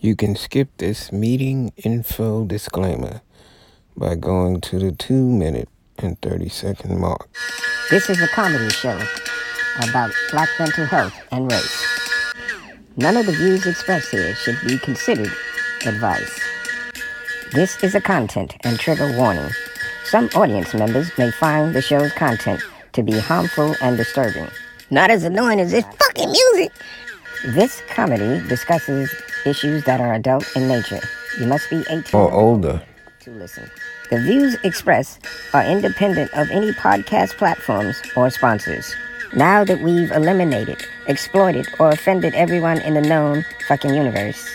You can skip this meeting info disclaimer by going to the 2 minute and 30 second mark. This is a comedy show about black mental health and race. None of the views expressed here should be considered advice. This is a content and trigger warning. Some audience members may find the show's content to be harmful and disturbing. Not as annoying as this fucking music. This comedy discusses issues that are adult in nature. You must be 18 Or older. to listen. The views expressed are independent of any podcast platforms or sponsors. Now that we've eliminated, exploited, or offended everyone in the known fucking universe,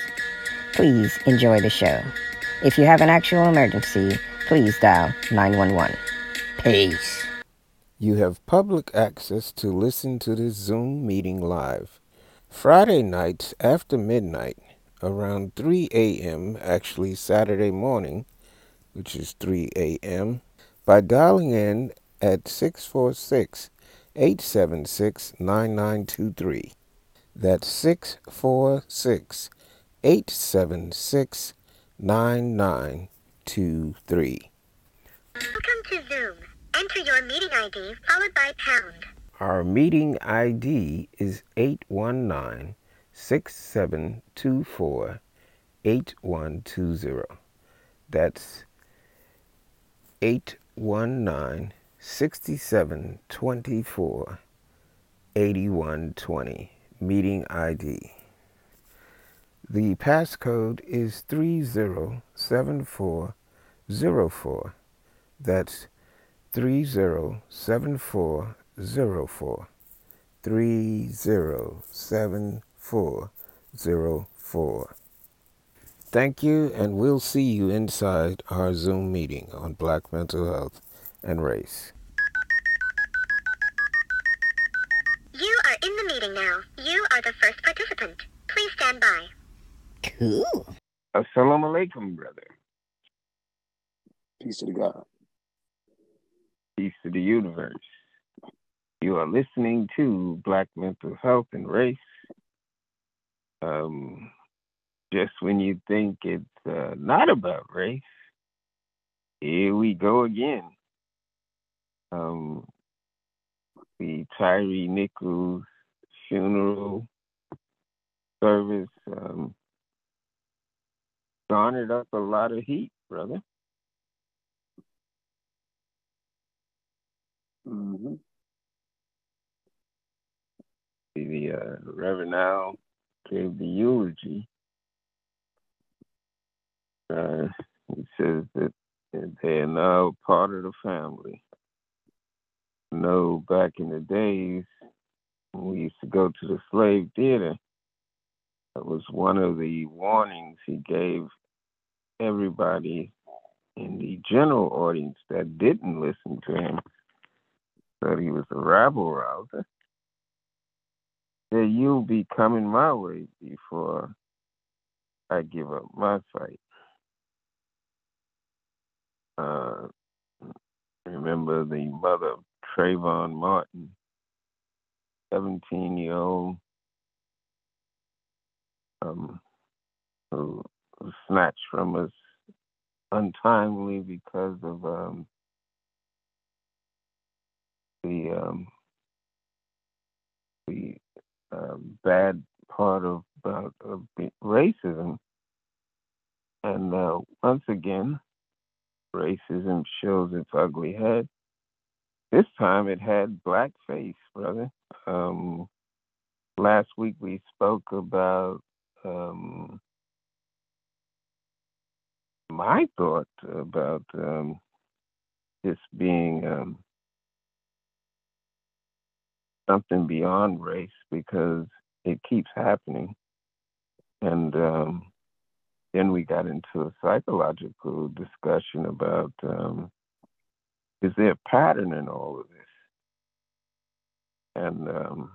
please enjoy the show. If you have an actual emergency, please dial 911. Peace. You have public access to listen to this Zoom meeting live. Friday nights after midnight, around 3 a.m., actually Saturday morning, which is 3 a.m., by dialing in at 646 876 9923. That's 646 876 9923. Welcome to Zoom. Enter your meeting ID followed by pound. Our meeting ID is 819 6724 8120. That's 819 6724 8120. Meeting ID. The passcode is 307404. That's 307404. 307404. Thank you, and we'll see you inside our Zoom meeting on Black Mental Health and Race. You are in the meeting now. You are the first participant. Please stand by. Cool. Assalamu alaikum, brother. Peace to the God. Peace to the universe. You are listening to Black Mental Health and Race. Um, just when you think it's uh, not about race, here we go again. Um, the Tyree Nichols funeral service um, garnered up a lot of heat, brother. Mm-hmm. The uh, Reverend Al gave the eulogy. Uh, he says that they are now part of the family. You know, back in the days we used to go to the slave theater, that was one of the warnings he gave everybody in the general audience that didn't listen to him that he was a rabble rouser. That you'll be coming my way before I give up my fight. Uh, remember the mother of Trayvon Martin, 17 year old, um, who was snatched from us untimely because of um, the um, the um, bad part of, about of racism. And uh, once again, racism shows its ugly head. This time it had black face, brother. Um, last week we spoke about um, my thought about um, this being um, something beyond race because it keeps happening. And um, then we got into a psychological discussion about um, is there a pattern in all of this? And um,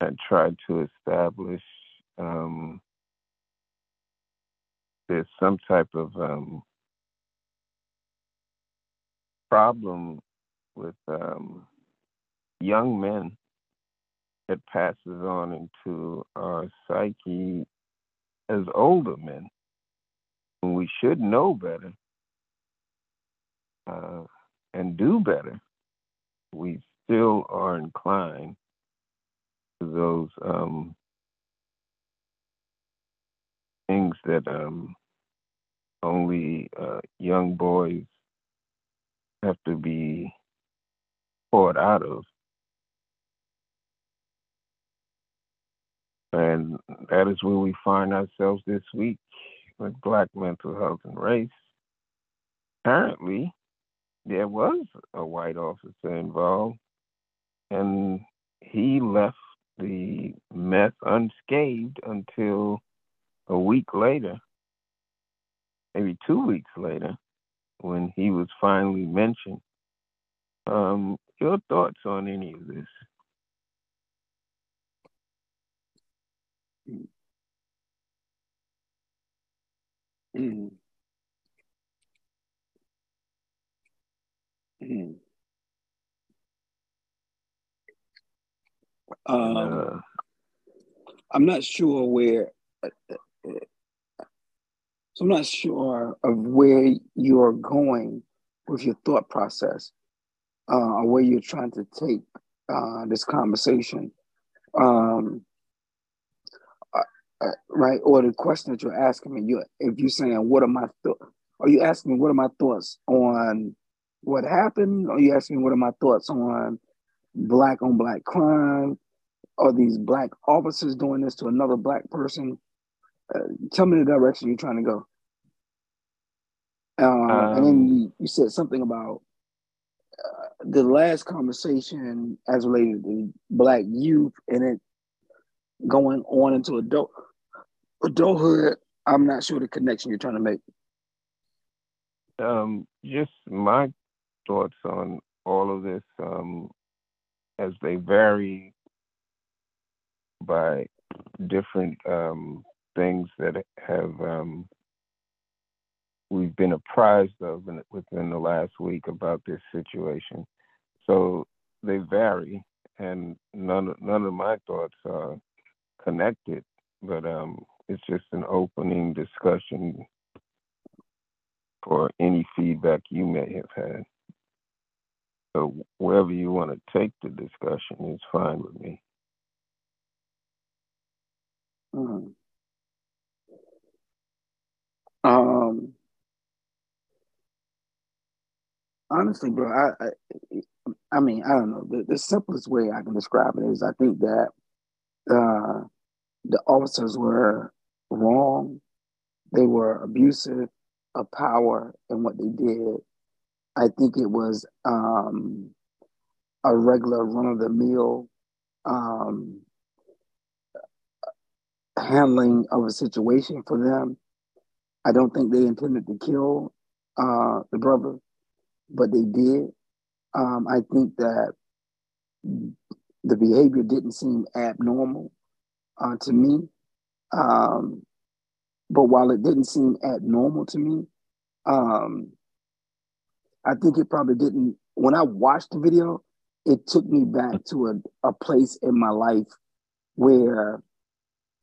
I tried to establish um, there's some type of um, problem with um, young men that passes on into our psyche as older men, when we should know better uh, and do better, we still are inclined to those um, things that um, only uh, young boys have to be poured out of. And that is where we find ourselves this week with Black mental health and race. Apparently, there was a white officer involved, and he left the mess unscathed until a week later, maybe two weeks later, when he was finally mentioned. Um, your thoughts on any of this? Mm. Mm. Um, uh, I'm not sure where. Uh, uh, so I'm not sure of where you are going with your thought process, uh, or where you're trying to take uh, this conversation. Um, uh, right? Or the question that you're asking me, you if you're saying, "What are my thoughts?" Are you asking me what are my thoughts on what happened? Or are you asking me what are my thoughts on black on black crime? Are these black officers doing this to another black person? Uh, tell me the direction you're trying to go. Uh, um, and then um, you, you, said something about uh, the last conversation as related to black youth and it going on into adult adulthood, I'm not sure the connection you're trying to make. Um, just my thoughts on all of this, um, as they vary by different um, things that have um, we've been apprised of in, within the last week about this situation. So they vary, and none none of my thoughts are connected. But um, it's just an opening discussion for any feedback you may have had. So wherever you want to take the discussion is fine with me. Mm. Um, honestly, bro, I, I, I mean, I don't know. The, the simplest way I can describe it is I think that uh, the officers were wrong. They were abusive of power in what they did. I think it was um, a regular run of the mill um, handling of a situation for them. I don't think they intended to kill uh, the brother, but they did. Um, I think that the behavior didn't seem abnormal uh, to me. Um, but while it didn't seem abnormal to me, um, I think it probably didn't. When I watched the video, it took me back to a, a place in my life where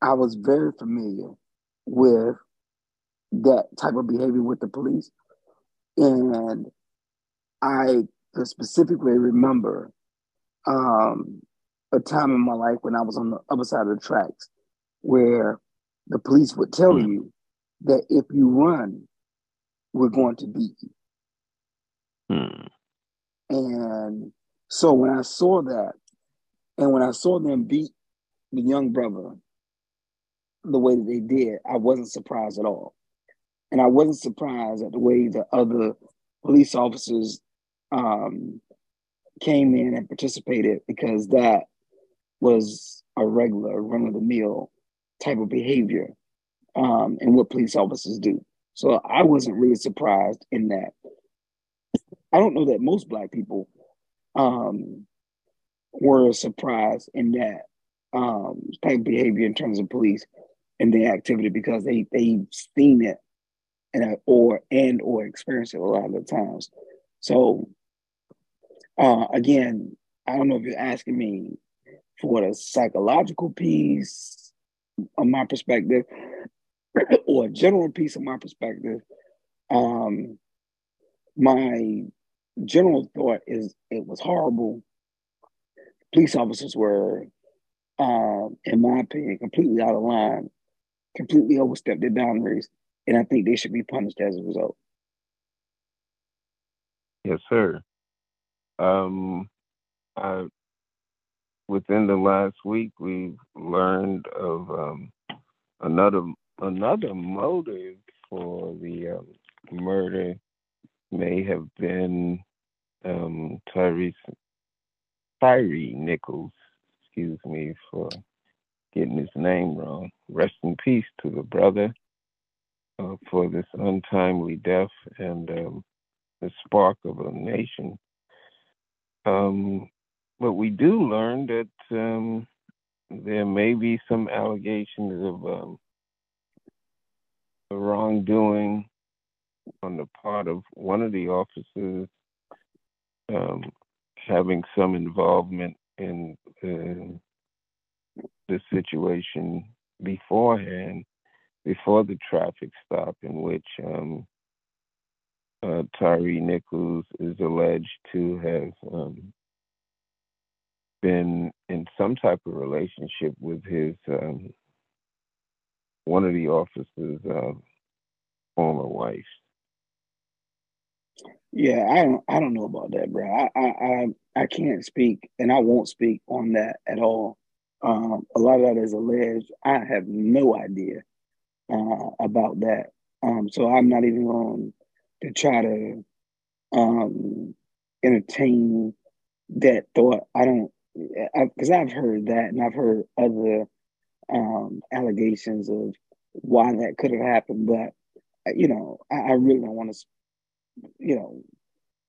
I was very familiar with that type of behavior with the police. And I specifically remember um, a time in my life when I was on the other side of the tracks where the police would tell mm. you that if you run, we're going to beat you. Mm. And so when I saw that, and when I saw them beat the young brother the way that they did, I wasn't surprised at all. And I wasn't surprised at the way the other police officers um, came in and participated because that was a regular run of the mill type of behavior um, and what police officers do. So I wasn't really surprised in that. I don't know that most black people um, were surprised in that um, type of behavior in terms of police and their activity because they they've seen it and or and or experienced it a lot of the times. So uh, again, I don't know if you're asking me for the psychological piece, on my perspective, or a general piece of my perspective, um, my general thought is it was horrible. Police officers were, um, in my opinion, completely out of line, completely overstepped their boundaries, and I think they should be punished as a result. Yes, sir. Um, I, within the last week, we've learned of um, another another motive for the um, murder may have been um, Tyrese Tyree Nichols. Excuse me for getting his name wrong. Rest in peace to the brother uh, for this untimely death and um, the spark of a nation. Um, but we do learn that um, there may be some allegations of um, wrongdoing on the part of one of the officers um, having some involvement in uh, the situation beforehand, before the traffic stop, in which um, uh, Tyree Nichols is alleged to have um, been in some type of relationship with his um, one of the officers' uh, former wife. Yeah, I don't I don't know about that, bro. I I I, I can't speak and I won't speak on that at all. Um, a lot of that is alleged. I have no idea uh, about that. Um, so I'm not even going to try to um, entertain that thought. I don't because I've heard that and I've heard other um, allegations of why that could have happened, but you know, I, I really don't want to, you know,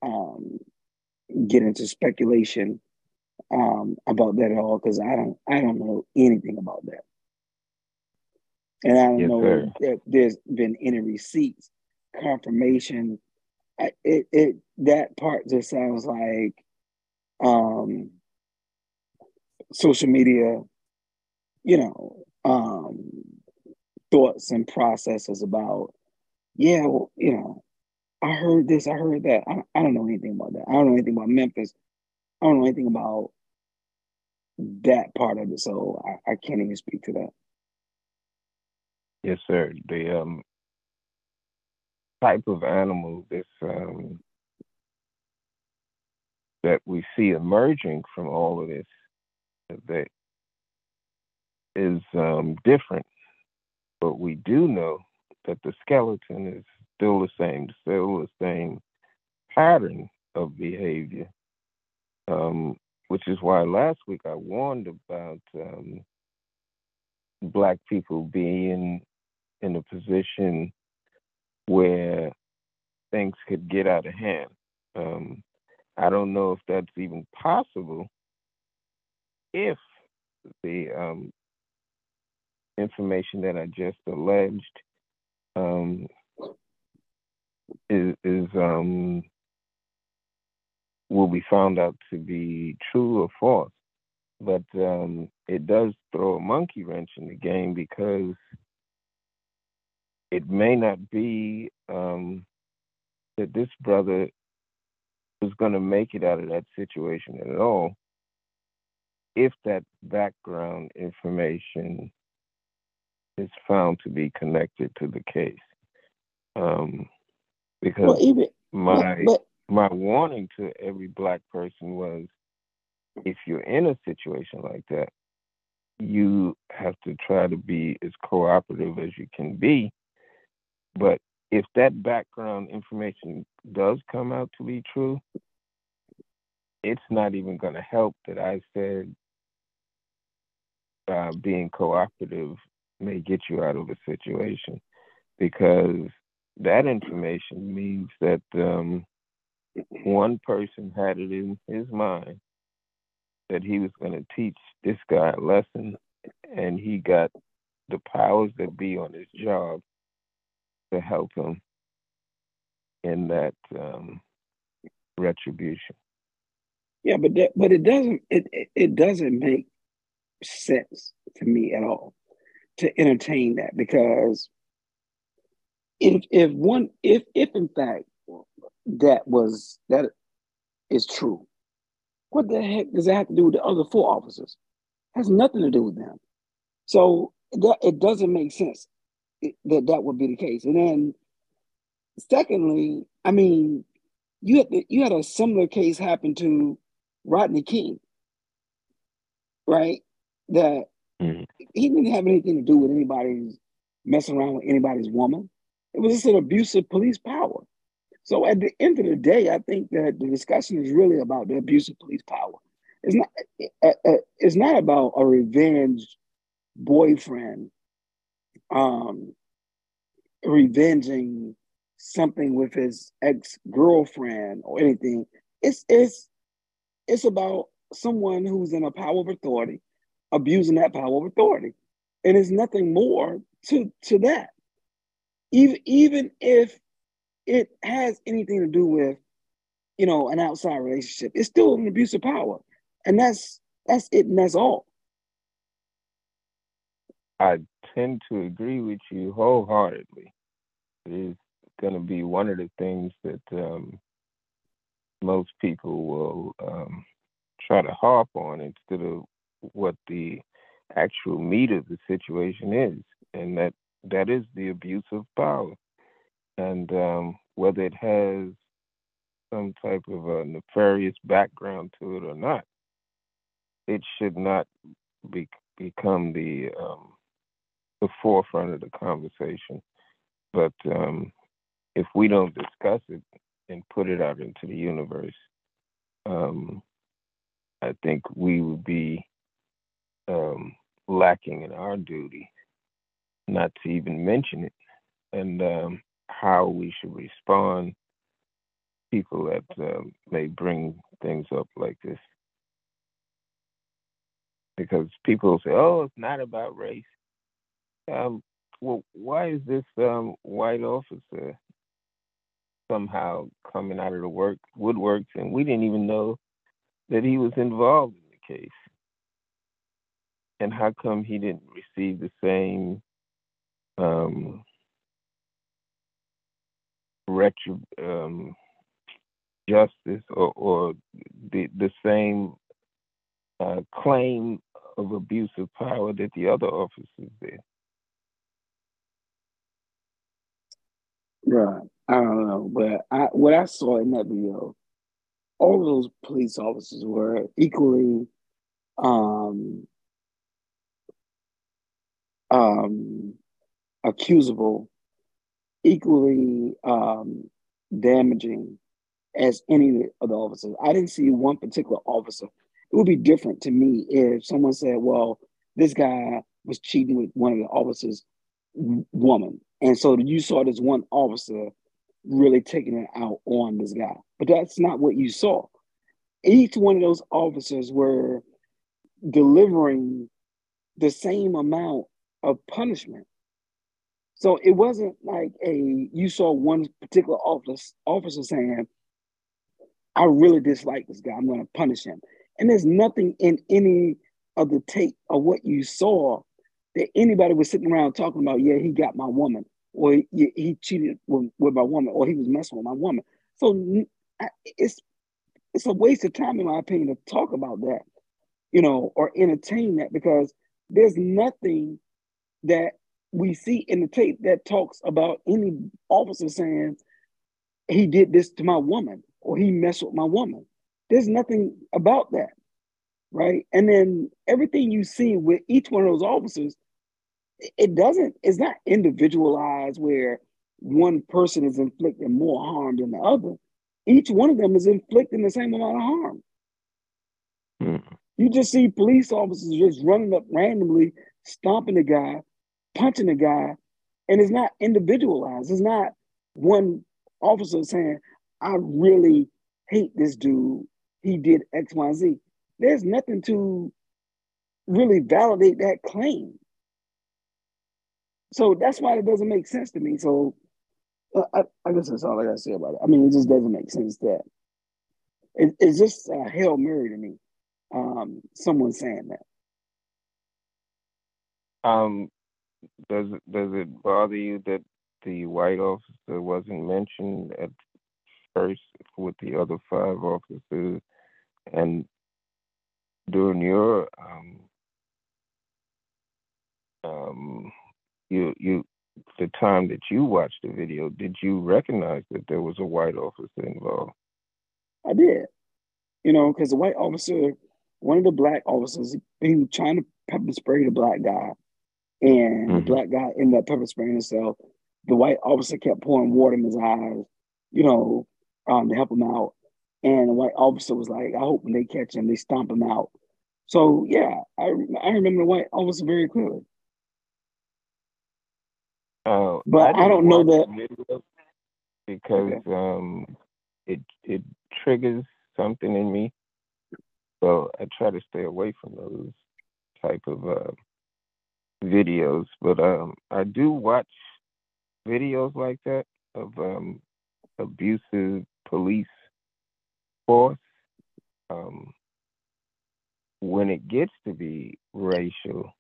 um, get into speculation um, about that at all because I don't, I don't know anything about that, and I don't yes, know sir. if there's been any receipts, confirmation. I, it, it that part just sounds like um, social media, you know, um, thoughts and processes about yeah, well, you know, I heard this, I heard that. I, I don't know anything about that. I don't know anything about Memphis. I don't know anything about that part of it, so I, I can't even speak to that. Yes, sir. The um, type of animal this um, that we see emerging from all of this that is um, different, but we do know that the skeleton is still the same, still the same pattern of behavior. Um, which is why last week I warned about um, black people being in a position where things could get out of hand. Um, I don't know if that's even possible if the um, information that I just alleged um, is, is um, will be found out to be true or false. But um, it does throw a monkey wrench in the game because it may not be um, that this brother was going to make it out of that situation at all if that background information is found to be connected to the case. Um, because well, even, my but, my warning to every black person was if you're in a situation like that, you have to try to be as cooperative as you can be. But if that background information does come out to be true, it's not even going to help that I said uh, being cooperative may get you out of a situation because that information means that um, one person had it in his mind that he was going to teach this guy a lesson and he got the powers that be on his job to help him in that um, retribution. Yeah, but that, but it doesn't it, it doesn't make sense to me at all to entertain that because if if one if if in fact that was that is true, what the heck does that have to do with the other four officers? It has nothing to do with them. So that it doesn't make sense that that would be the case. And then, secondly, I mean, you had you had a similar case happen to Rodney King, right? That mm-hmm. he didn't have anything to do with anybody's messing around with anybody's woman. It was just an abuse of police power. So at the end of the day, I think that the discussion is really about the abuse of police power. It's not. Uh, uh, it's not about a revenge boyfriend um, revenging something with his ex girlfriend or anything. It's it's it's about someone who's in a power of authority abusing that power of authority, and there's nothing more to to that. Even even if it has anything to do with you know an outside relationship, it's still an abuse of power, and that's that's it, and that's all. I tend to agree with you wholeheartedly. It is going to be one of the things that um, most people will um, try to harp on instead of what the actual meat of the situation is, and that that is the abuse of power, and um, whether it has some type of a nefarious background to it or not, it should not be, become the um, the forefront of the conversation. But um, if we don't discuss it and put it out into the universe, um, I think we would be um, lacking in our duty not to even mention it and um, how we should respond. People that uh, may bring things up like this. Because people say oh it's not about race. Um, well, why is this um, white officer somehow coming out of the work woodworks, and we didn't even know that he was involved in the case? And how come he didn't receive the same um, retro, um, justice or, or the the same uh, claim of abuse of power that the other officers did? Right. I don't know, but I what I saw in that video, all those police officers were equally um um accusable, equally um damaging as any of the officers. I didn't see one particular officer. It would be different to me if someone said, well, this guy was cheating with one of the officers' woman. And so you saw this one officer really taking it out on this guy. But that's not what you saw. Each one of those officers were delivering the same amount of punishment. So it wasn't like a you saw one particular officer officer saying, I really dislike this guy. I'm going to punish him. And there's nothing in any of the tape of what you saw that anybody was sitting around talking about, yeah, he got my woman, or he, he cheated with, with, my woman, or he was messing with my woman. So it's it's a waste of time, in my opinion, to talk about that, you know, or entertain that because there's nothing that we see in the tape that talks about any officer saying he did this to my woman or he messed with my woman. There's nothing about that, right? And then everything you see with each one of those officers it doesn't it's not individualized where one person is inflicting more harm than the other each one of them is inflicting the same amount of harm mm. you just see police officers just running up randomly stomping a guy punching a guy and it's not individualized it's not one officer saying i really hate this dude he did x y z there's nothing to really validate that claim so that's why it doesn't make sense to me. So uh, I, I guess that's all I gotta say about it. I mean, it just doesn't make sense that it, it's just a hail mary to me. Um, someone saying that. Um, does it does it bother you that the white officer wasn't mentioned at first with the other five officers, and during your um, um, you you the time that you watched the video, did you recognize that there was a white officer involved? I did. You know, because the white officer, one of the black officers, he was trying to pepper spray the black guy, and mm-hmm. the black guy ended up pepper spraying himself. The white officer kept pouring water in his eyes, you know, um, to help him out. And the white officer was like, "I hope when they catch him, they stomp him out." So yeah, I I remember the white officer very clearly. Uh, but I, I don't know that because okay. um, it it triggers something in me. So I try to stay away from those type of uh, videos. But um, I do watch videos like that of um, abusive police force. Um, when it gets to be racial,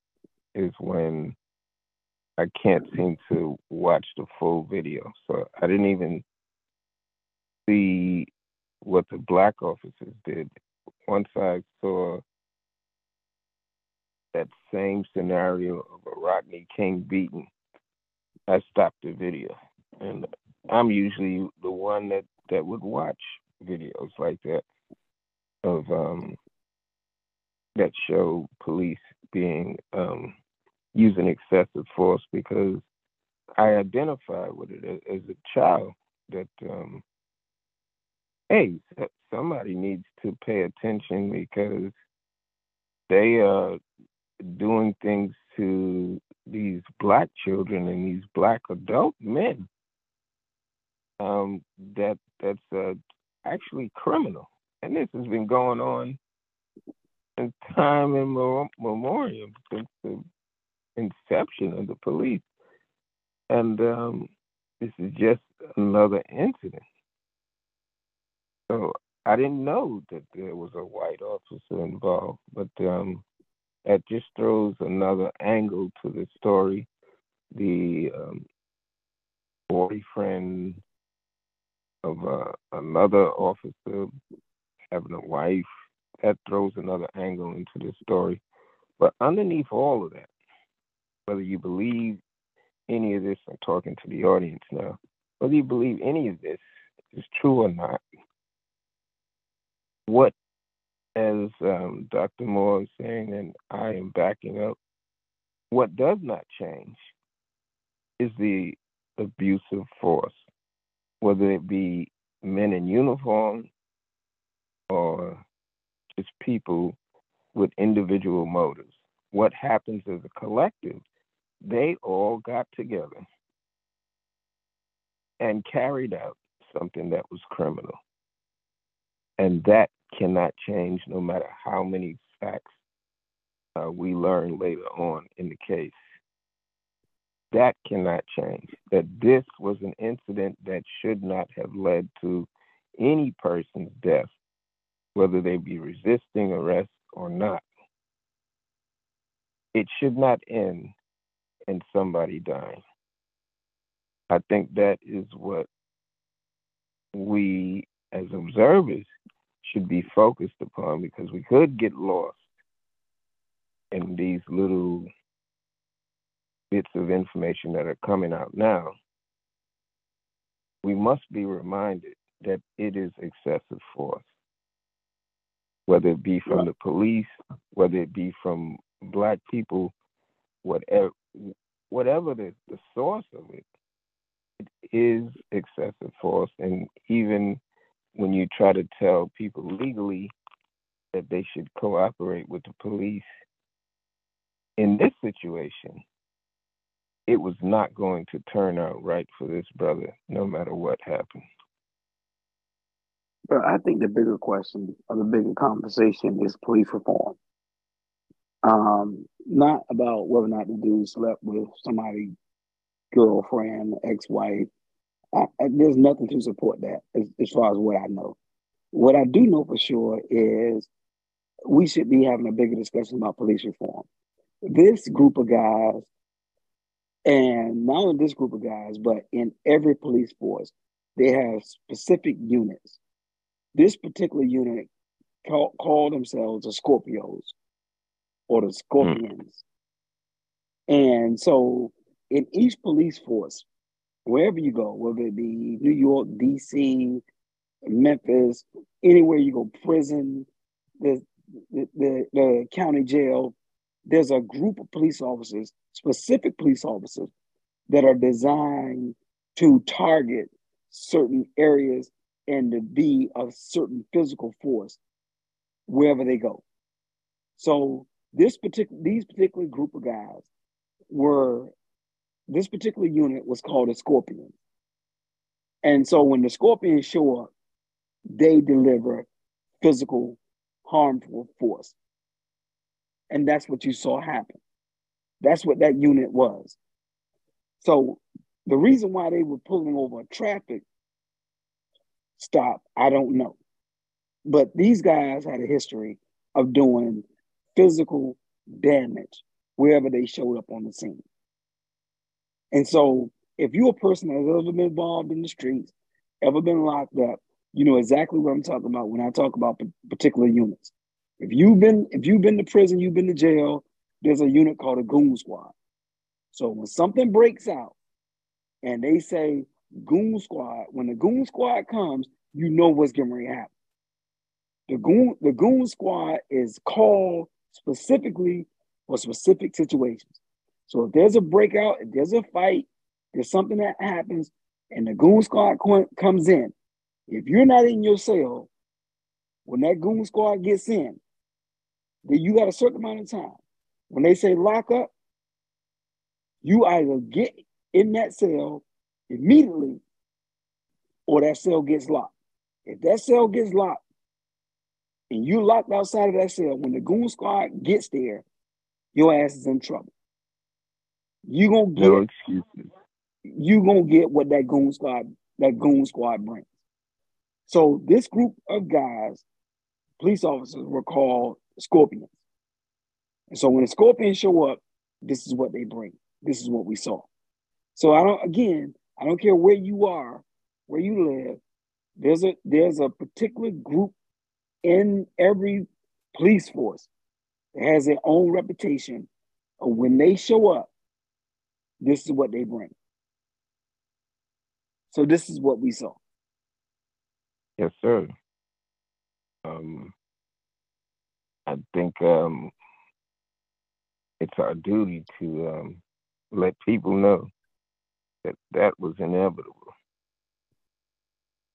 is when I can't seem to watch the full video. So I didn't even see what the black officers did. Once I saw that same scenario of a Rodney King beating, I stopped the video. And I'm usually the one that, that would watch videos like that of um that show police being um using excessive force because I identified with it as a child that um hey, somebody needs to pay attention because they are doing things to these black children and these black adult men um, that that's uh, actually criminal. And this has been going on in time immemorial since the inception of the police. And um, this is just another incident. So I didn't know that there was a white officer involved, but um, that just throws another angle to the story. The um, boyfriend of uh, another officer having a wife, that throws another angle into the story. But underneath all of that, whether you believe any of this, I'm talking to the audience now, whether you believe any of this is true or not, what, as um, Dr. Moore is saying, and I am backing up, what does not change is the abusive force, whether it be men in uniform or just people with individual motives. What happens as a collective, they all got together and carried out something that was criminal. And that cannot change no matter how many facts uh, we learn later on in the case. That cannot change. That this was an incident that should not have led to any person's death, whether they be resisting arrest or not. It should not end in somebody dying. I think that is what we as observers should be focused upon because we could get lost in these little bits of information that are coming out now. We must be reminded that it is excessive force, whether it be from the police, whether it be from black people, whatever, whatever the, the source of it, it is excessive force. And even when you try to tell people legally that they should cooperate with the police, in this situation, it was not going to turn out right for this brother, no matter what happened. But I think the bigger question or the bigger conversation is police reform. Um, not about whether or not the dude slept with somebody's girlfriend, ex-wife, I, I, there's nothing to support that as, as far as what I know. What I do know for sure is we should be having a bigger discussion about police reform. This group of guys And not only this group of guys, but in every police force, they have specific units. This particular unit call, call themselves the Scorpios or the Scorpions. Mm. And so in each police force, wherever you go, whether it be New York, DC, Memphis, anywhere you go, prison, the, the, the, the county jail, there's a group of police officers, specific police officers, that are designed to target certain areas and to be a certain physical force wherever they go. So this particular these particular group of guys were this particular unit was called a scorpion. And so when the scorpions show up, they deliver physical harmful force. And that's what you saw happen. That's what that unit was. So the reason why they were pulling over a traffic stop, I don't know. But these guys had a history of doing physical damage wherever they showed up on the scene. And so, if you're a person that's ever been involved in the streets, ever been locked up, you know exactly what I'm talking about when I talk about particular units. If you've been if you've been to prison, you've been to jail, there's a unit called a goon squad. So when something breaks out and they say goon squad, when the goon squad comes, you know what's going to happen. The goon, the goon squad is called specifically for specific situations. So if there's a breakout, if there's a fight, there's something that happens, and the goon squad comes in. If you're not in your cell, when that goon squad gets in, then you got a certain amount of time. When they say lock up, you either get in that cell immediately or that cell gets locked. If that cell gets locked and you locked outside of that cell, when the goon squad gets there, your ass is in trouble. You gonna get no excuses. You gonna get what that goon squad that goon squad brings. So this group of guys, police officers, were called scorpions. And so when the scorpions show up, this is what they bring. This is what we saw. So I don't again, I don't care where you are, where you live, there's a there's a particular group in every police force that has their own reputation of when they show up, this is what they bring. So this is what we saw. Yes, sir. Um, I think um, it's our duty to um, let people know that that was inevitable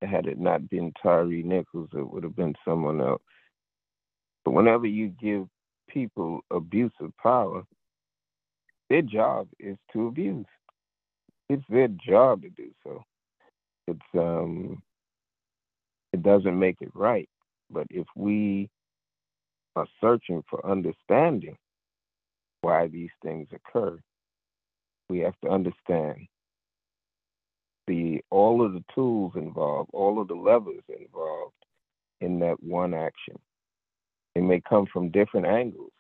had it not been Tyree Nichols, it would have been someone else. But whenever you give people abuse of power, their job is to abuse. It's their job to do so. It's um it doesn't make it right. But if we are searching for understanding why these things occur, we have to understand the all of the tools involved, all of the levers involved in that one action. It may come from different angles,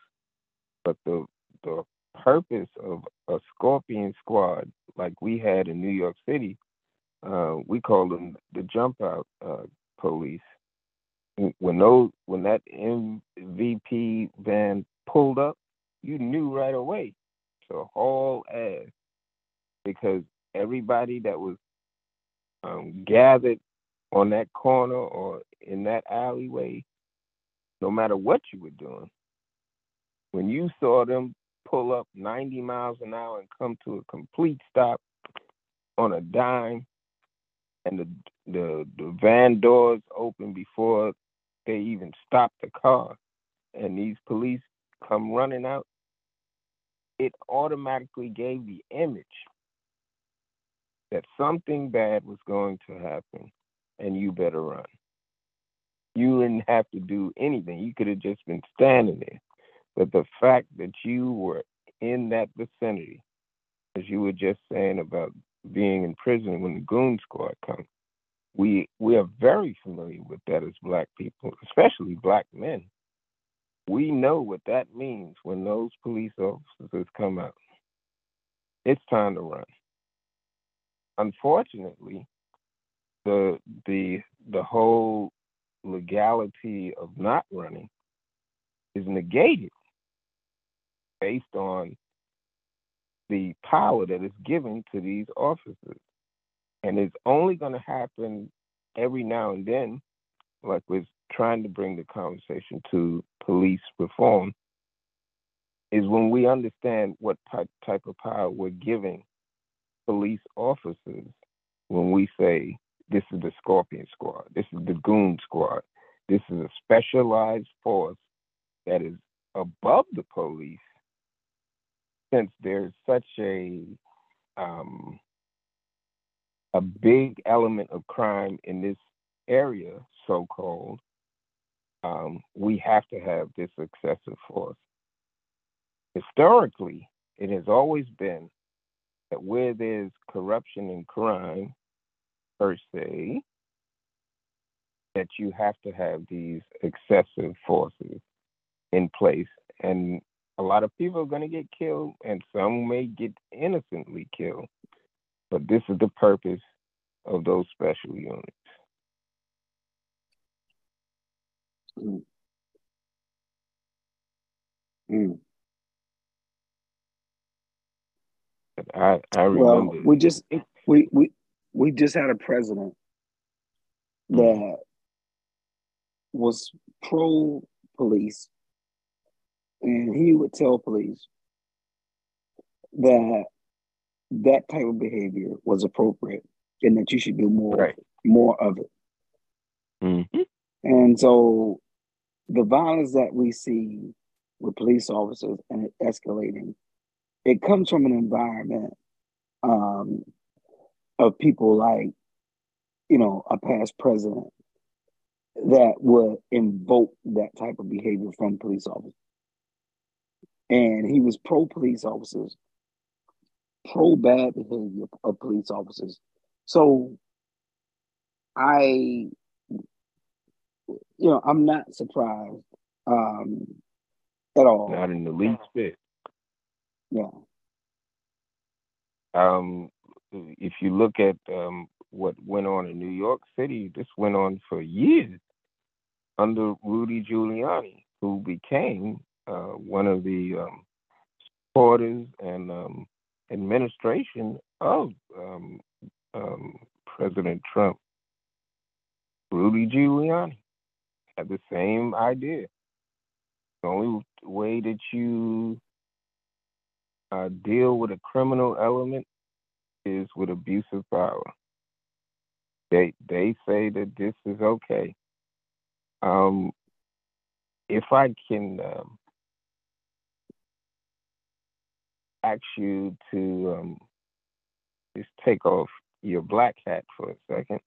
but the the purpose of a scorpion squad like we had in New York City, uh, we call them the jump out uh, police. When those when that MVP van pulled up, you knew right away to haul ass because everybody that was um, gathered on that corner or in that alleyway, no matter what you were doing, when you saw them pull up 90 miles an hour and come to a complete stop on a dime, and the the, the van doors open before they even stop the car, and these police come running out, it automatically gave the image that something bad was going to happen and you better run. You didn't have to do anything. You could have just been standing there. But the fact that you were in that vicinity, as you were just saying about being in prison when the goon squad comes, we we are very familiar with that as black people, especially black men. We know what that means when those police officers come out. it's time to run. Unfortunately, the the the whole legality of not running is negated based on the power that is given to these officers. And it's only going to happen every now and then, like we're trying to bring the conversation to police reform, is when we understand what type of power we're giving police officers when we say this is the Scorpion Squad, this is the Goon Squad, this is a specialized force that is above the police since there's such a um, a big element of crime in this area, so called, um, we have to have this excessive force. Historically, it has always been that where there's corruption and crime, per se, that you have to have these excessive forces in place. And a lot of people are going to get killed, and some may get innocently killed. But this is the purpose of those special units. Mm. Mm. I I remember. Well, we just we we we just had a president mm. that was pro police, and he would tell police that that type of behavior was appropriate and that you should do more right. more of it. Mm-hmm. And so the violence that we see with police officers and it escalating, it comes from an environment um, of people like, you know, a past president that would invoke that type of behavior from police officers. And he was pro police officers, pro bad behavior of police officers. So I, you know, I'm not surprised um, at all. Not in the least bit. Yeah. Um, if you look at um, what went on in New York City, this went on for years under Rudy Giuliani, who became uh, one of the um, supporters and um, administration of um, um, President Trump. Rudy Giuliani had the same idea. The only way that you uh, deal with a criminal element is with abuse of power. They they say that this is okay. Um, if I can um, ask you to um, just take off your black hat for a second.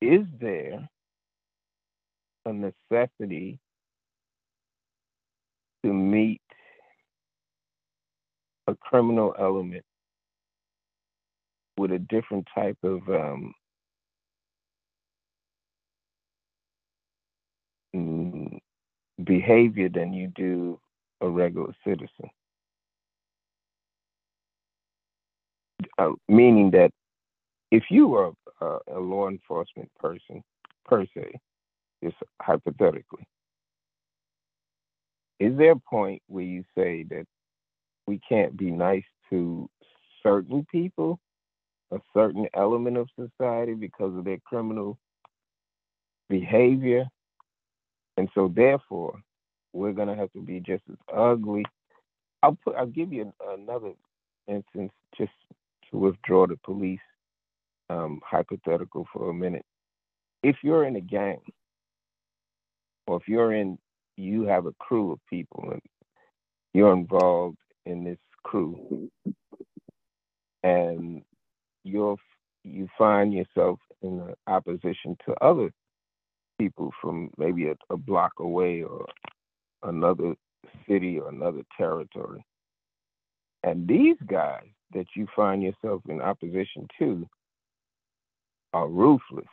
Is there a necessity to meet a criminal element with a different type of um, mm, behavior than you do a regular citizen. Uh, meaning that if you are a, a law enforcement person, per se, just hypothetically, is there a point where you say that we can't be nice to certain people, a certain element of society because of their criminal behavior? And so, therefore, we're going to have to be just as ugly. I'll put. I'll give you another instance, just to withdraw the police um, hypothetical for a minute. If you're in a gang, or if you're in, you have a crew of people and you're involved in this crew, and you're you find yourself in opposition to other people from maybe a, a block away or another city or another territory. And these guys that you find yourself in opposition to are ruthless.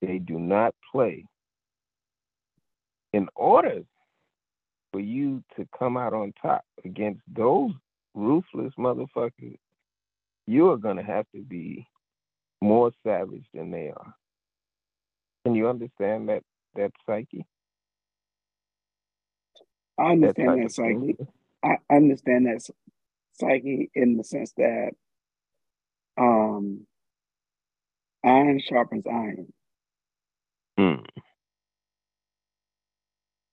They do not play. In order for you to come out on top against those ruthless motherfuckers, you are gonna have to be more savage than they are. Can you understand that that psyche? I understand that, psyche. I understand that psyche in the sense that um iron sharpens iron. Mm.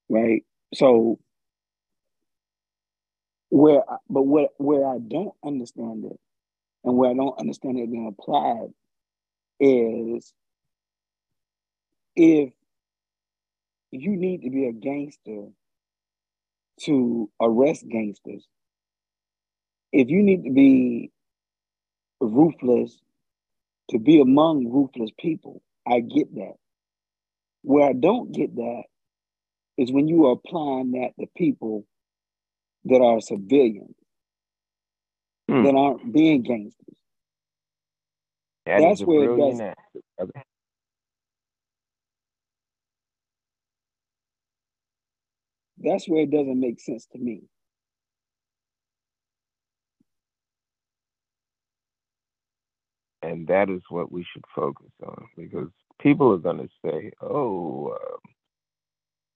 Right? So where but where where I don't understand it and where I don't understand it being applied is if you need to be a gangster to arrest gangsters, if you need to be ruthless to be among ruthless people, I get that. Where I don't get that is when you are applying that to people that are civilians, Hmm. that aren't being gangsters. That That's where it does- answer. That's where it doesn't make sense to me. And that is what we should focus on because people are going to say, "Oh, um,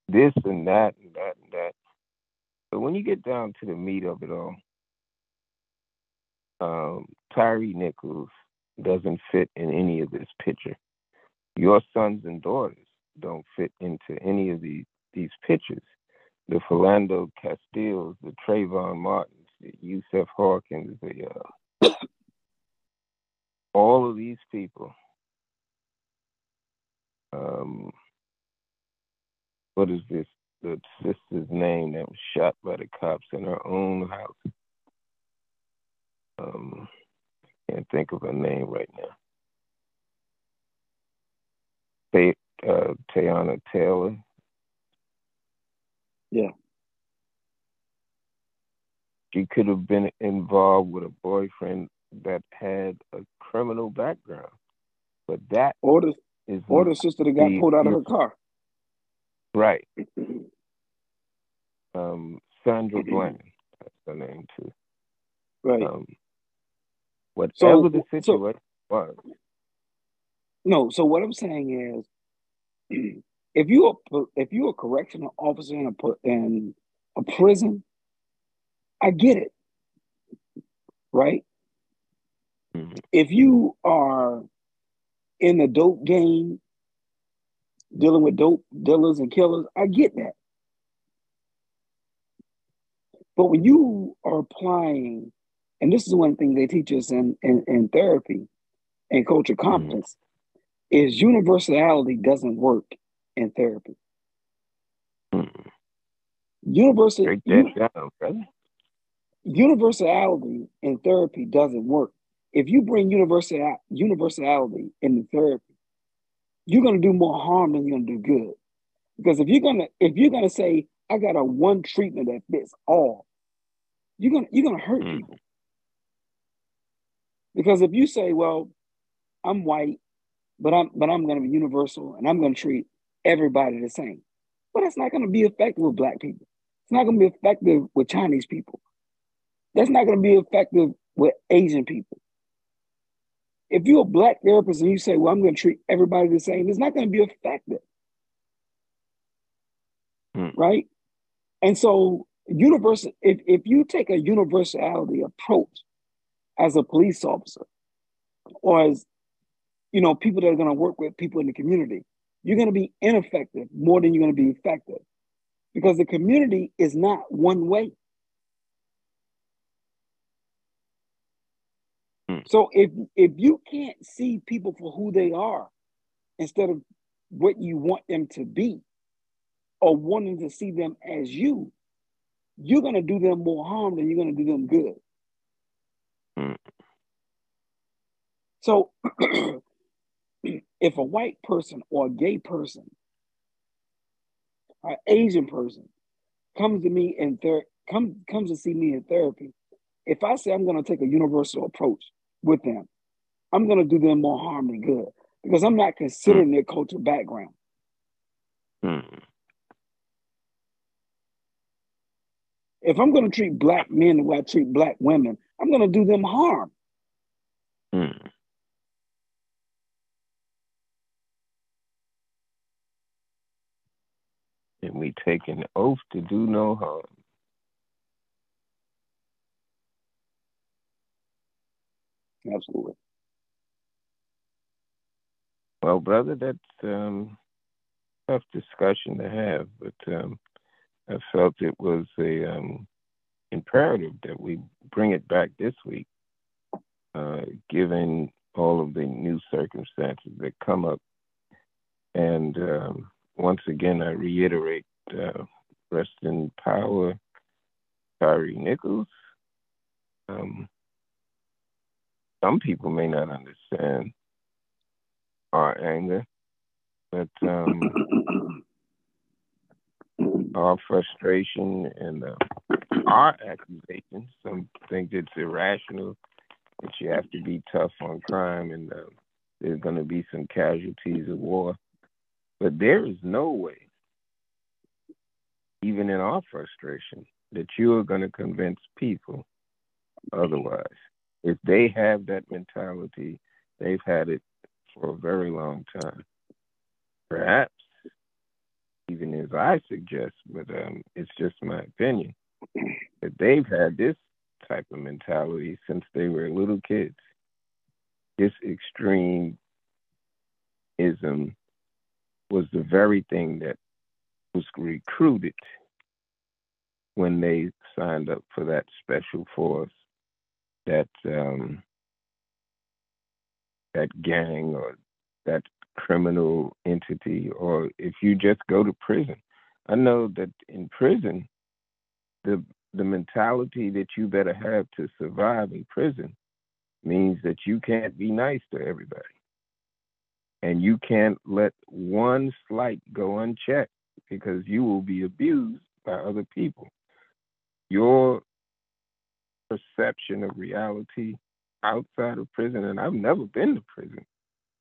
this and that and that and that," but when you get down to the meat of it all, um, Tyre Nichols doesn't fit in any of this picture. Your sons and daughters don't fit into any of these these pictures. The Philando Castiles, the Trayvon Martins, the Yusef Hawkins, the uh, all of these people. Um, what is this? The sister's name that was shot by the cops in her own house. Um, can't think of her name right now. Tay, uh, Tayana Taylor. Yeah. She could have been involved with a boyfriend that had a criminal background, but that Or the is or the sister that got the- pulled out of her car. right. Um, Sandra Bland, that's her name too. Right. Um, whatever the so- situation was, No, so what I'm saying is, if you are if you're a correctional officer in a in a prison, I get it, right? If you are in the dope game, dealing with dope dealers and killers, I get that. But when you are applying, and this is one thing they teach us in in, in therapy and culture competence, is universality doesn't work in therapy. Mhm. Universal break u- that down, brother. universality in therapy doesn't work. If you bring universal universality into therapy, you're gonna do more harm than you're gonna do good. Because if you're gonna if you're gonna say I got a one treatment that fits all, you're gonna you're gonna hurt Mm. people. Because if you say, well, I'm white, but I'm but I'm gonna be universal and I'm gonna treat everybody the same. Well, that's not gonna be effective with black people. It's not gonna be effective with Chinese people. That's not gonna be effective with Asian people. If you're a black therapist and you say, well, I'm gonna treat everybody the same, it's not gonna be effective. Hmm. Right? And so universal if, if you take a universality approach as a police officer or as you know people that are going to work with people in the community you're going to be ineffective more than you're going to be effective because the community is not one way so if if you can't see people for who they are instead of what you want them to be or wanting to see them as you you're going to do them more harm than you're going to do them good Hmm. so if a white person or a gay person or an asian person comes to me in ther- come, comes to see me in therapy if i say i'm going to take a universal approach with them i'm going to do them more harm than good because i'm not considering their cultural background Mhm. If I'm going to treat black men the way I treat black women, I'm going to do them harm. Hmm. And we take an oath to do no harm. Absolutely. Well, brother, that's um, tough discussion to have, but um, I felt it was a um, imperative that we bring it back this week, uh, given all of the new circumstances that come up. And um, once again, I reiterate, uh, rest in power, Tyre Nichols. Um, some people may not understand our anger, but um, our frustration and uh, our accusations. Some think it's irrational that you have to be tough on crime and uh, there's going to be some casualties of war. But there is no way, even in our frustration, that you are going to convince people otherwise. If they have that mentality, they've had it for a very long time. Perhaps, even as I suggest, but um, it's just my opinion, that they've had this type of mentality since they were little kids. This extremism was the very thing that was recruited when they signed up for that special force, that um, that gang or that criminal entity, or if you just go to prison. I know that in prison, the the mentality that you better have to survive in prison means that you can't be nice to everybody. And you can't let one slight go unchecked because you will be abused by other people. Your perception of reality outside of prison, and I've never been to prison,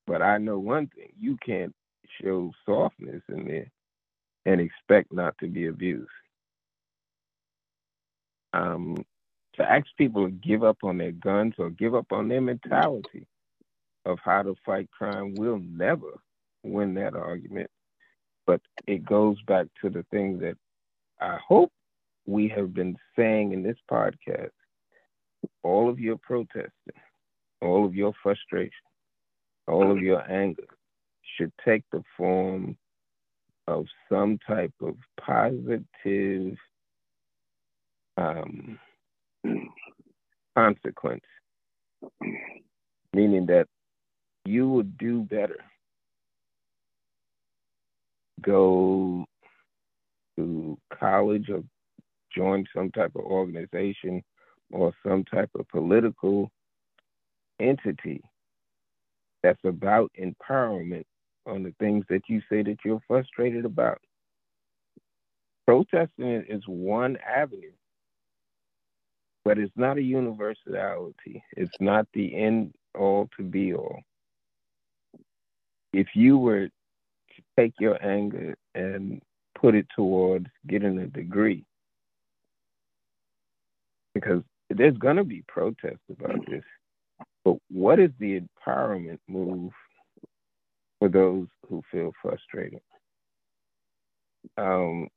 but I know one thing you can't show softness in there and expect not to be abused um, to ask people to give up on their guns or give up on their mentality of how to fight crime will never win that argument. But it goes back to the thing that I hope we have been saying in this podcast. All of your protesting, all of your frustration, all of your anger should take the form of some type of positive um, consequence, meaning that you would do better. Go to college or join some type of organization or some type of political entity that's about empowerment on the things that you say that you're frustrated about. Protesting is one avenue but it's not a universality. It's not the end all to be all. If you were to take your anger and put it towards getting a degree, because there's going to be protests about this, but what is the empowerment move for those who feel frustrated? Um,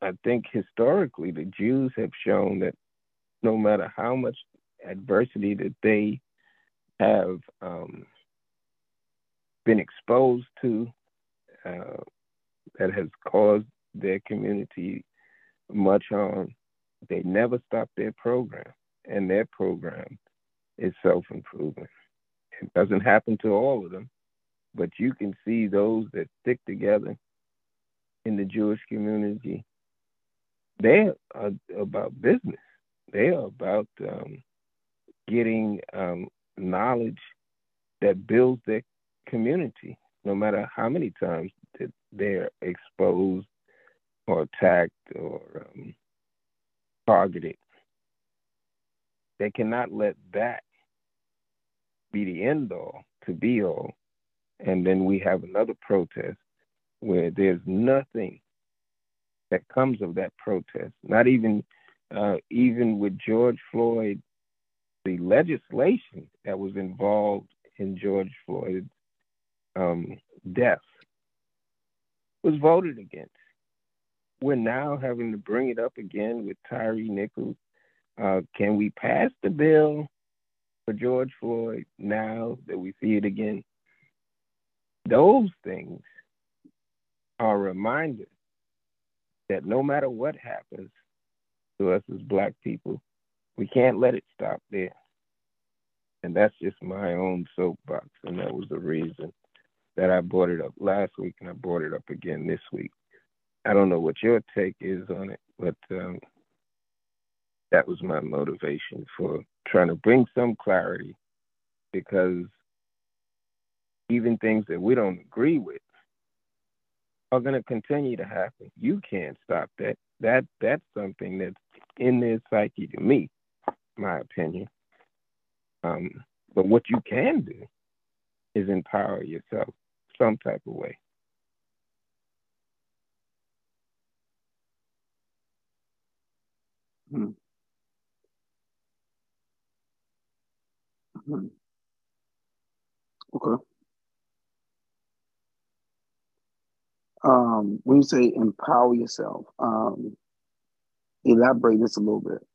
I think historically the Jews have shown that no matter how much adversity that they have um, been exposed to uh, that has caused their community much harm, they never stop their program. And their program is self improvement. It doesn't happen to all of them, but you can see those that stick together in the Jewish community. They are about business they are about um, getting um, knowledge that builds their community, no matter how many times that they're exposed or attacked or um, targeted. They cannot let that be the end all to be all. And then we have another protest where there's nothing that comes of that protest, not even uh, even with George Floyd, the legislation that was involved in George Floyd's um, death was voted against. We're now having to bring it up again with Tyre Nichols. Uh, can we pass the bill for George Floyd now that we see it again? Those things are reminders that no matter what happens to us as Black people, we can't let it stop there. And that's just my own soapbox. And that was the reason that I brought it up last week and I brought it up again this week. I don't know what your take is on it, but um, that was my motivation for trying to bring some clarity because even things that we don't agree with are going to continue to happen. You can't stop that. That that's something that's in their psyche to me, my opinion. Um, but what you can do is empower yourself some type of way. Hmm. Hmm. Okay. Um, when you say empower yourself, um, elaborate this a little bit.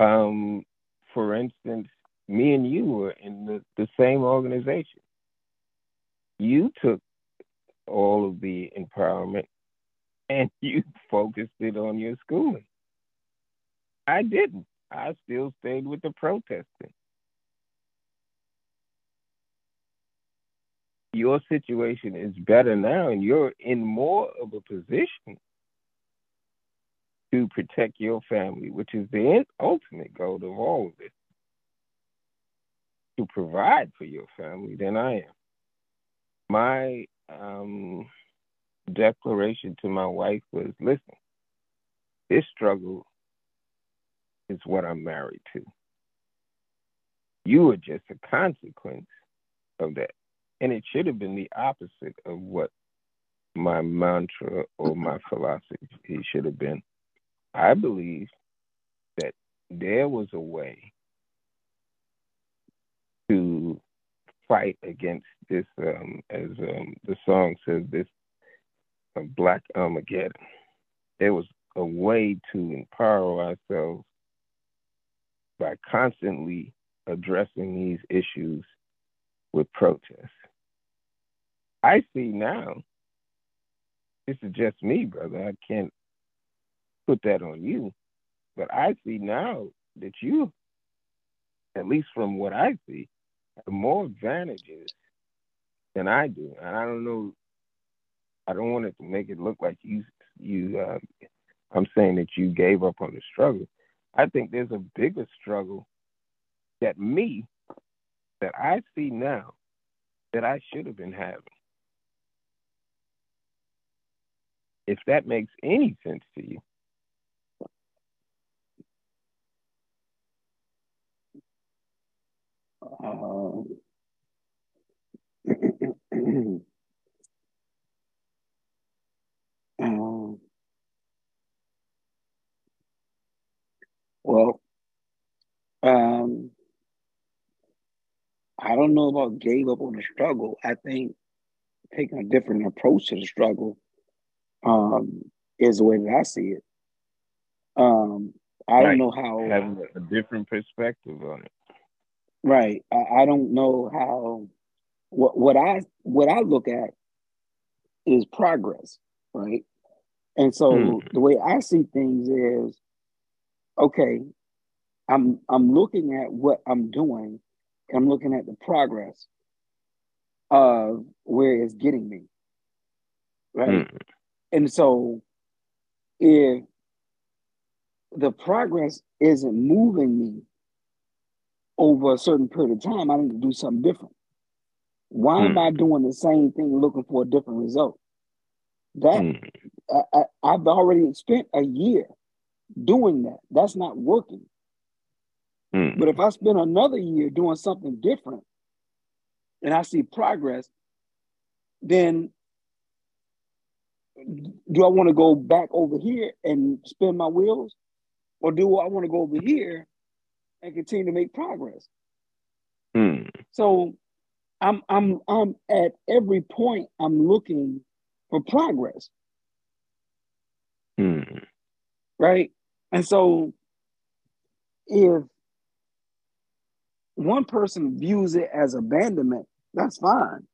Um, for instance, me and you were in the, the same organization. You took all of the empowerment and you focused it on your schooling. I didn't. I still stayed with the protesting. Your situation is better now, and you're in more of a position to protect your family, which is the ultimate goal of all of this to provide for your family than I am. My um, declaration to my wife was listen, this struggle is what I'm married to. You are just a consequence of that. And it should have been the opposite of what my mantra or my philosophy should have been. I believe that there was a way to fight against this, um, as um, the song says, this uh, Black Armageddon. There was a way to empower ourselves by constantly addressing these issues with protest. I see now, this is just me, brother. I can't put that on you, but I see now that you, at least from what I see, have more advantages than I do. And I don't know, I don't want it to make it look like you, you, uh, I'm saying that you gave up on the struggle. I think there's a bigger struggle that me, that I see now, that I should have been having. If that makes any sense to you. Uh, um, well, um, I don't know about gave up on the struggle. I think taking a different approach to the struggle um, is the way that I see it. Um, I don't know how having a different perspective on it. Right. I, I don't know how what what I what I look at is progress, right? And so hmm. the way I see things is okay, I'm I'm looking at what I'm doing, I'm looking at the progress of where it's getting me. Right. Hmm. And so if the progress isn't moving me over a certain period of time, I need to do something different. Why am hmm. I doing the same thing looking for a different result? That mm. I, I, I've already spent a year doing that. That's not working. Mm. But if I spend another year doing something different and I see progress, then do I want to go back over here and spin my wheels, or do I want to go over here and continue to make progress? Hmm. So I'm I'm I'm at every point I'm looking for progress. Hmm. Right? And so if one person views it as abandonment, that's fine.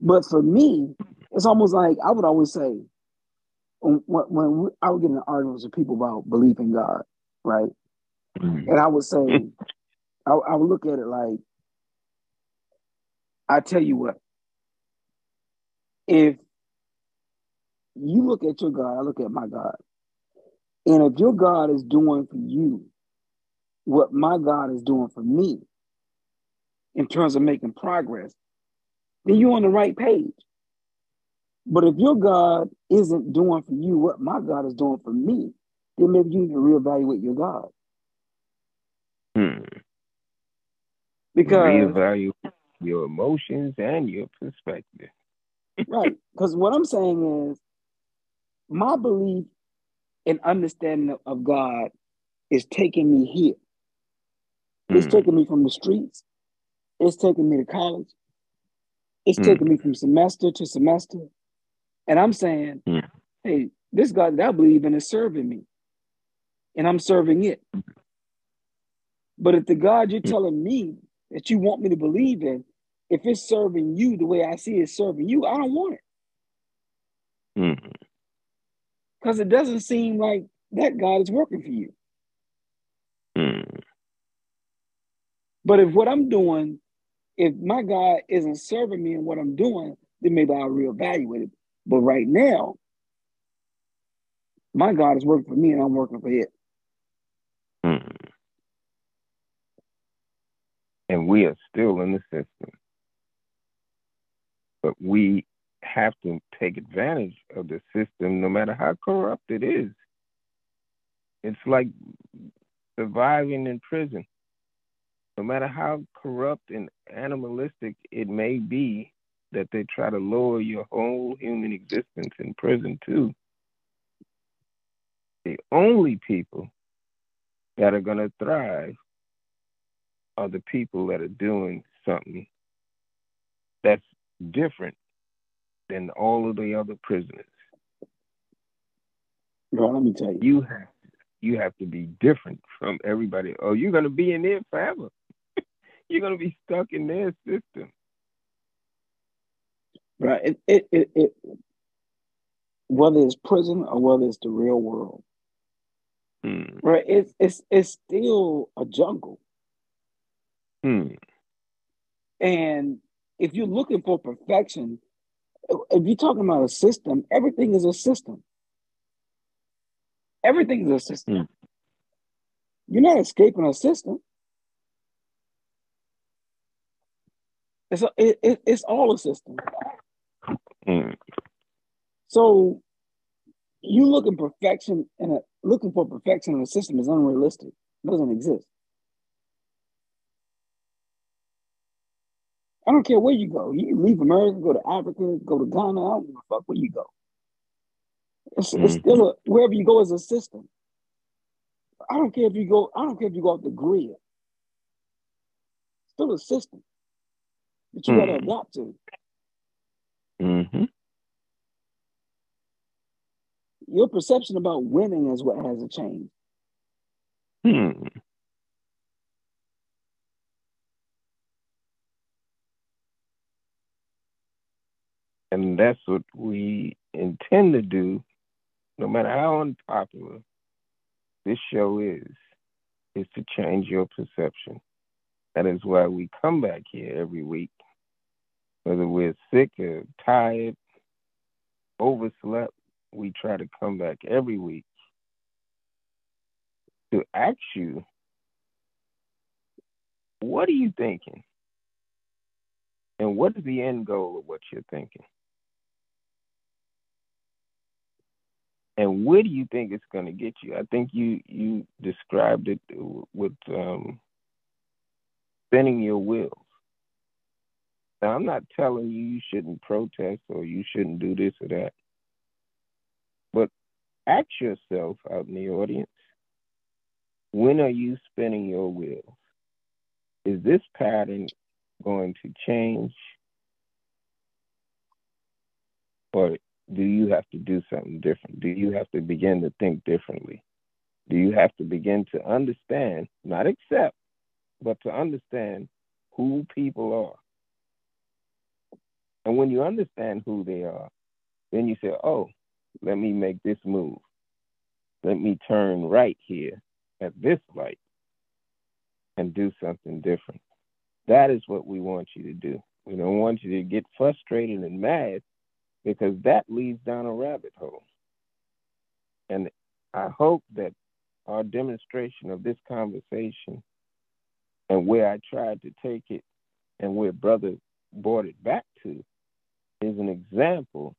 But for me, it's almost like I would always say, when, when I would get in arguments with people about belief in God, right? Mm. And I would say, I, I would look at it like, I tell you what, if you look at your God, I look at my God, and if your God is doing for you what my God is doing for me in terms of making progress, then you're on the right page. But if your God isn't doing for you what my God is doing for me, then maybe you need to reevaluate your God. Hmm. Because reevaluate your emotions and your perspective. right. Because what I'm saying is my belief and understanding of God is taking me here. It's Hmm. taking me from the streets. It's taking me to college. It's Hmm. taking me from semester to semester. And I'm saying, Hmm. hey, this God that I believe in is serving me. And I'm serving it. But if the God you're telling me that you want me to believe in, if it's serving you the way I see it serving you, I don't want it. Because it doesn't seem like that God is working for you. Hmm. But if what I'm doing, if my God isn't serving me in what I'm doing, then maybe I'll reevaluate it. But right now, my God is working for me and I'm working for it. Hmm. And we are still in the system. But we have to take advantage of the system no matter how corrupt it is. It's like surviving in prison. No matter how corrupt and animalistic it may be, that they try to lower your whole human existence in prison too. The only people that are going to thrive are the people that are doing something that's different than all of the other prisoners. Bro, let me tell you. You have you have to be different from everybody. Oh, you're going to be in there forever. you're going to be stuck in their system. Right. It, it, it, it, whether it's prison or whether it's the real world, Hmm. right? It's it's it's still a jungle. Hmm. And if you're looking for perfection, if you're talking about a system, everything is a system. Everything is a system. Hmm. You're not escaping a system. It's a, it, it, it's all a system. Hmm. So you looking perfection and looking for perfection in a system is unrealistic. It doesn't exist. I don't care where you go. You can leave America, go to Africa, go to Ghana. I don't give a fuck where you go. It's, it's Mhm. still a wherever you go is a system. I don't care if you go. I don't care if you go off the grid. Still a system that you got to adapt to. Mm-hmm. Your perception about winning is what has to change. Hmm. And that's what we intend to do, no matter how unpopular this show is, is to change your perception. That is why we come back here every week, whether we're sick or tired, overslept, we try to come back every week to ask you, what are you thinking? And what is the end goal of what you're thinking? And where do you think it's going to get you? I think you you described it with um, spinning your wheels. Now, I'm not telling you you shouldn't protest or you shouldn't do this or that. But ask yourself out in the audience, when are you spinning your wheels? Is this pattern going to change? Or do you have to do something different? Do you have to begin to think differently? Do you have to begin to understand, not accept, but to understand who people are? And when you understand who they are, then you say, oh, let me make this move. Let me turn right here at this light and do something different. That is what we want you to do. We don't want you to get frustrated and mad because that leads down a rabbit hole. And I hope that our demonstration of this conversation and where I tried to take it and where brother brought it back to is an example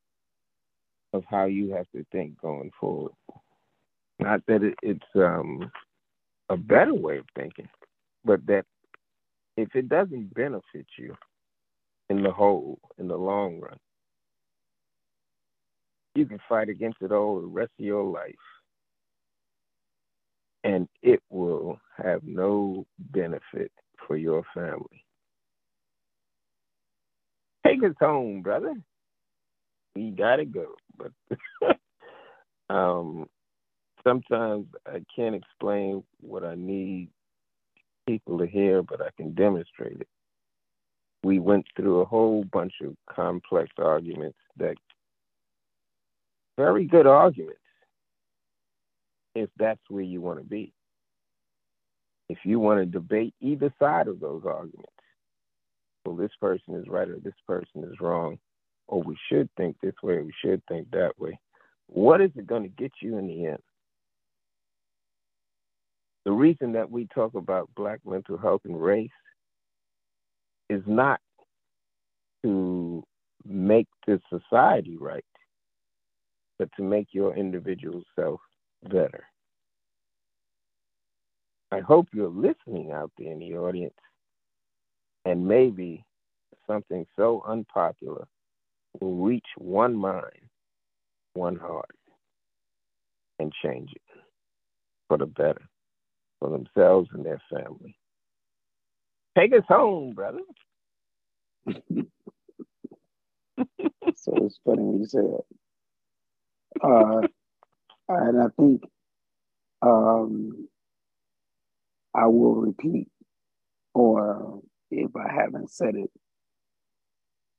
of how you have to think going forward. Not that it, it's um, a better way of thinking, but that if it doesn't benefit you in the whole, in the long run, you can fight against it all the rest of your life. And it will have no benefit for your family. Take us home, brother. We gotta go. But um sometimes I can't explain what I need people to hear, but I can demonstrate it. We went through a whole bunch of complex arguments that very good arguments if that's where you want to be. If you want to debate either side of those arguments, well, this person is right or this person is wrong, or we should think this way, or we should think that way. What is it going to get you in the end? The reason that we talk about Black mental health and race is not to make the society right, but to make your individual self better. I hope you're listening out there in the audience, and maybe something so unpopular will reach one mind, one heart, and change it for the better for themselves and their family. Take us home, brother. so it's funny when you say that. Uh, and I think um, I will repeat, or if I haven't said it,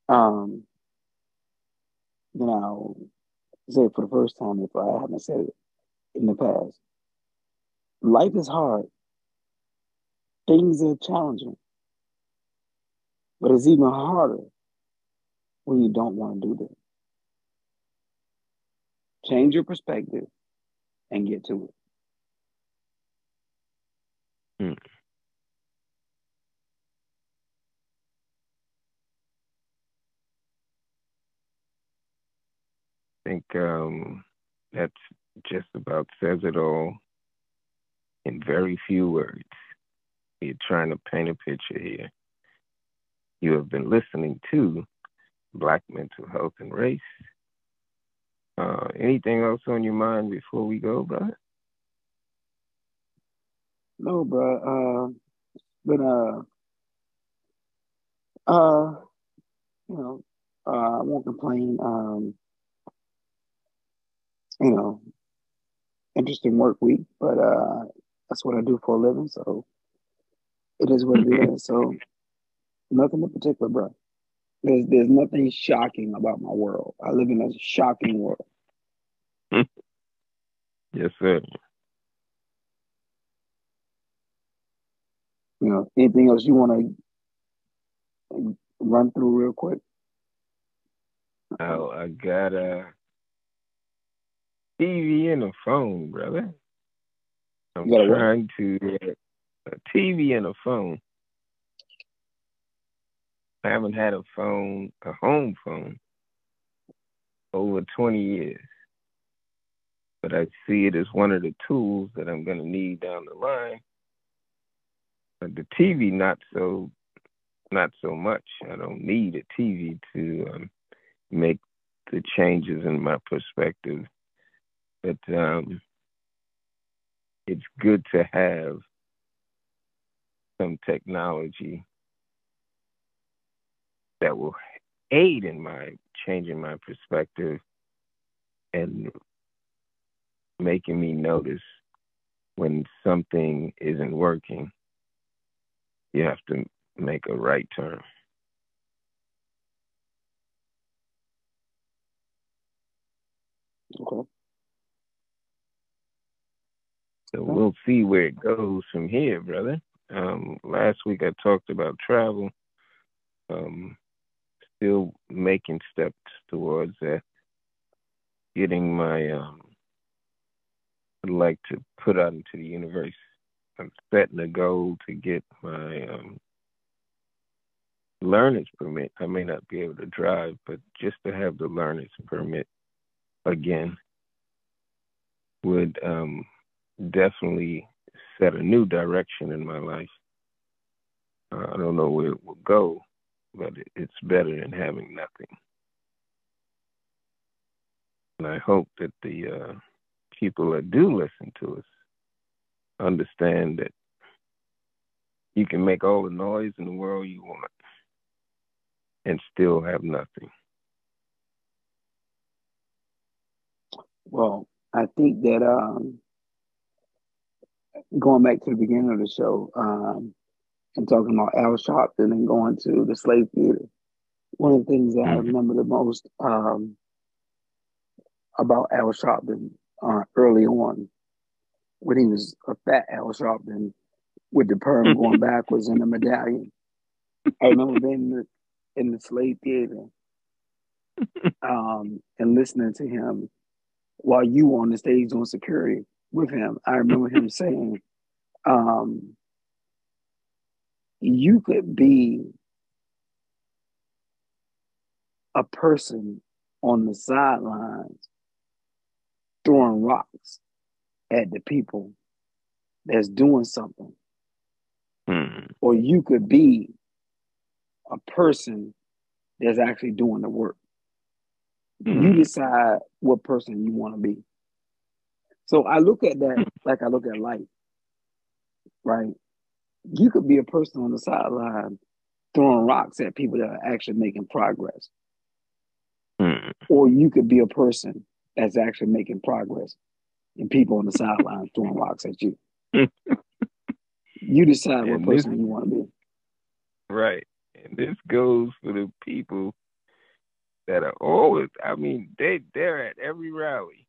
um, then I'll say it for the first time if I haven't said it in the past life is hard. Things are challenging. But it's even harder when you don't want to do them. Change your perspective and get to it. Hmm. I think um, that's just about says it all in very few words. You're trying to paint a picture here. You have been listening to Black Mental Health and Race. Uh, anything else on your mind before we go, brother? No, bro. Uh, but uh, uh, you know, uh, I won't complain. Um, you know, interesting work week, but uh, that's what I do for a living. So it is what it is. So nothing in particular, bro. There's there's nothing shocking about my world. I live in a shocking world. yes, sir. You know, anything else you want to run through real quick? Oh, I got a TV and a phone, brother. I'm trying to uh, a TV and a phone. I haven't had a phone, a home phone, over 20 years. But I see it as one of the tools that I'm going to need down the line. But the TV, not so, not so much. I don't need a TV to um, make the changes in my perspective But um, it's good to have some technology that will aid in my changing my perspective and making me notice when something isn't working, you have to make a right turn. Okay. So we'll see where it goes from here, brother. Um, last week I talked about travel. Um, still making steps towards that. Getting my, um, I'd like to put out into the universe. I'm setting a goal to get my um, learner's permit. I may not be able to drive, but just to have the learner's permit again would um, definitely set a new direction in my life. Uh, I don't know where it will go, but it's better than having nothing. And I hope that the uh, people that do listen to us understand that you can make all the noise in the world you want and still have nothing. Well, I think that um, going back to the beginning of the show um, and talking about Al Sharpton and going to the slave theater, one of the things that I Mhm. remember the most um, about Al Sharpton uh, early on, when he was a fat Al Sharpton with the perm going backwards and the medallion. I remember being in the, in the slave theater um, and listening to him while you were on the stage doing security with him. I remember him saying, um, you could be a person on the sidelines throwing rocks at the people that's doing something, Hmm. or you could be a person that's actually doing the work. You Mhm. decide what person you want to be. So I look at that like I look at life, right? You could be a person on the sideline throwing rocks at people that are actually making progress, Hmm. or you could be a person that's actually making progress and people on the sideline throwing rocks at you. You decide what And this- person you want to be. Right. And this goes for the people that are always I mean, they they're at every rally.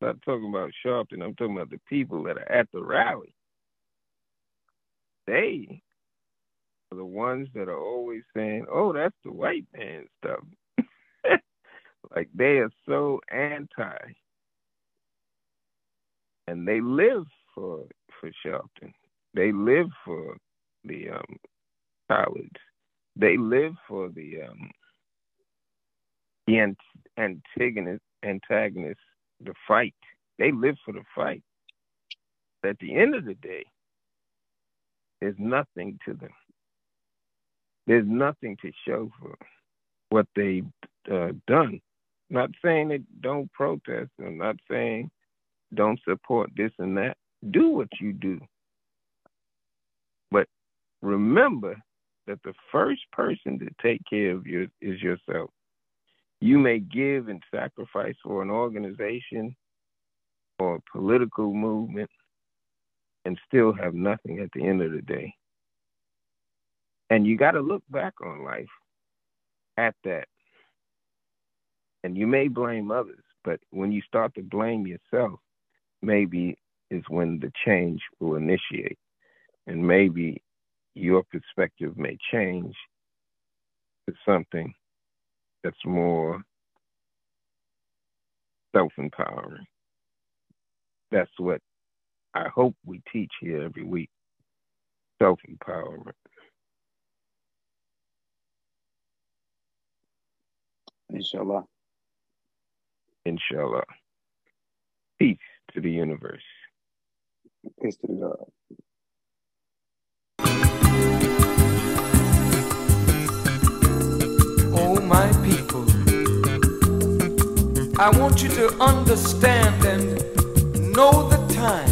I'm not talking about Sharpton, I'm talking about the people that are at the rally. They are the ones that are always saying, Oh, that's the white man stuff. like they are so anti and they live for for Shelton. They live for the um college. They live for the um the ant- antagonist antagonist the fight. They live for the fight. At the end of the day, there's nothing to them. There's nothing to show for what they've uh, done. Not saying that don't protest. I'm not saying don't support this and that. Do what you do. But remember that the first person to take care of you is yourself. You may give and sacrifice for an organization or a political movement and still have nothing at the end of the day. And you got to look back on life at that. And you may blame others, but when you start to blame yourself, maybe is when the change will initiate. And maybe your perspective may change to something that's more self empowering. That's what I hope we teach here every week self empowerment. Inshallah. Inshallah. Peace to the universe. Peace to the God. Oh, my people, I want you to understand and know the time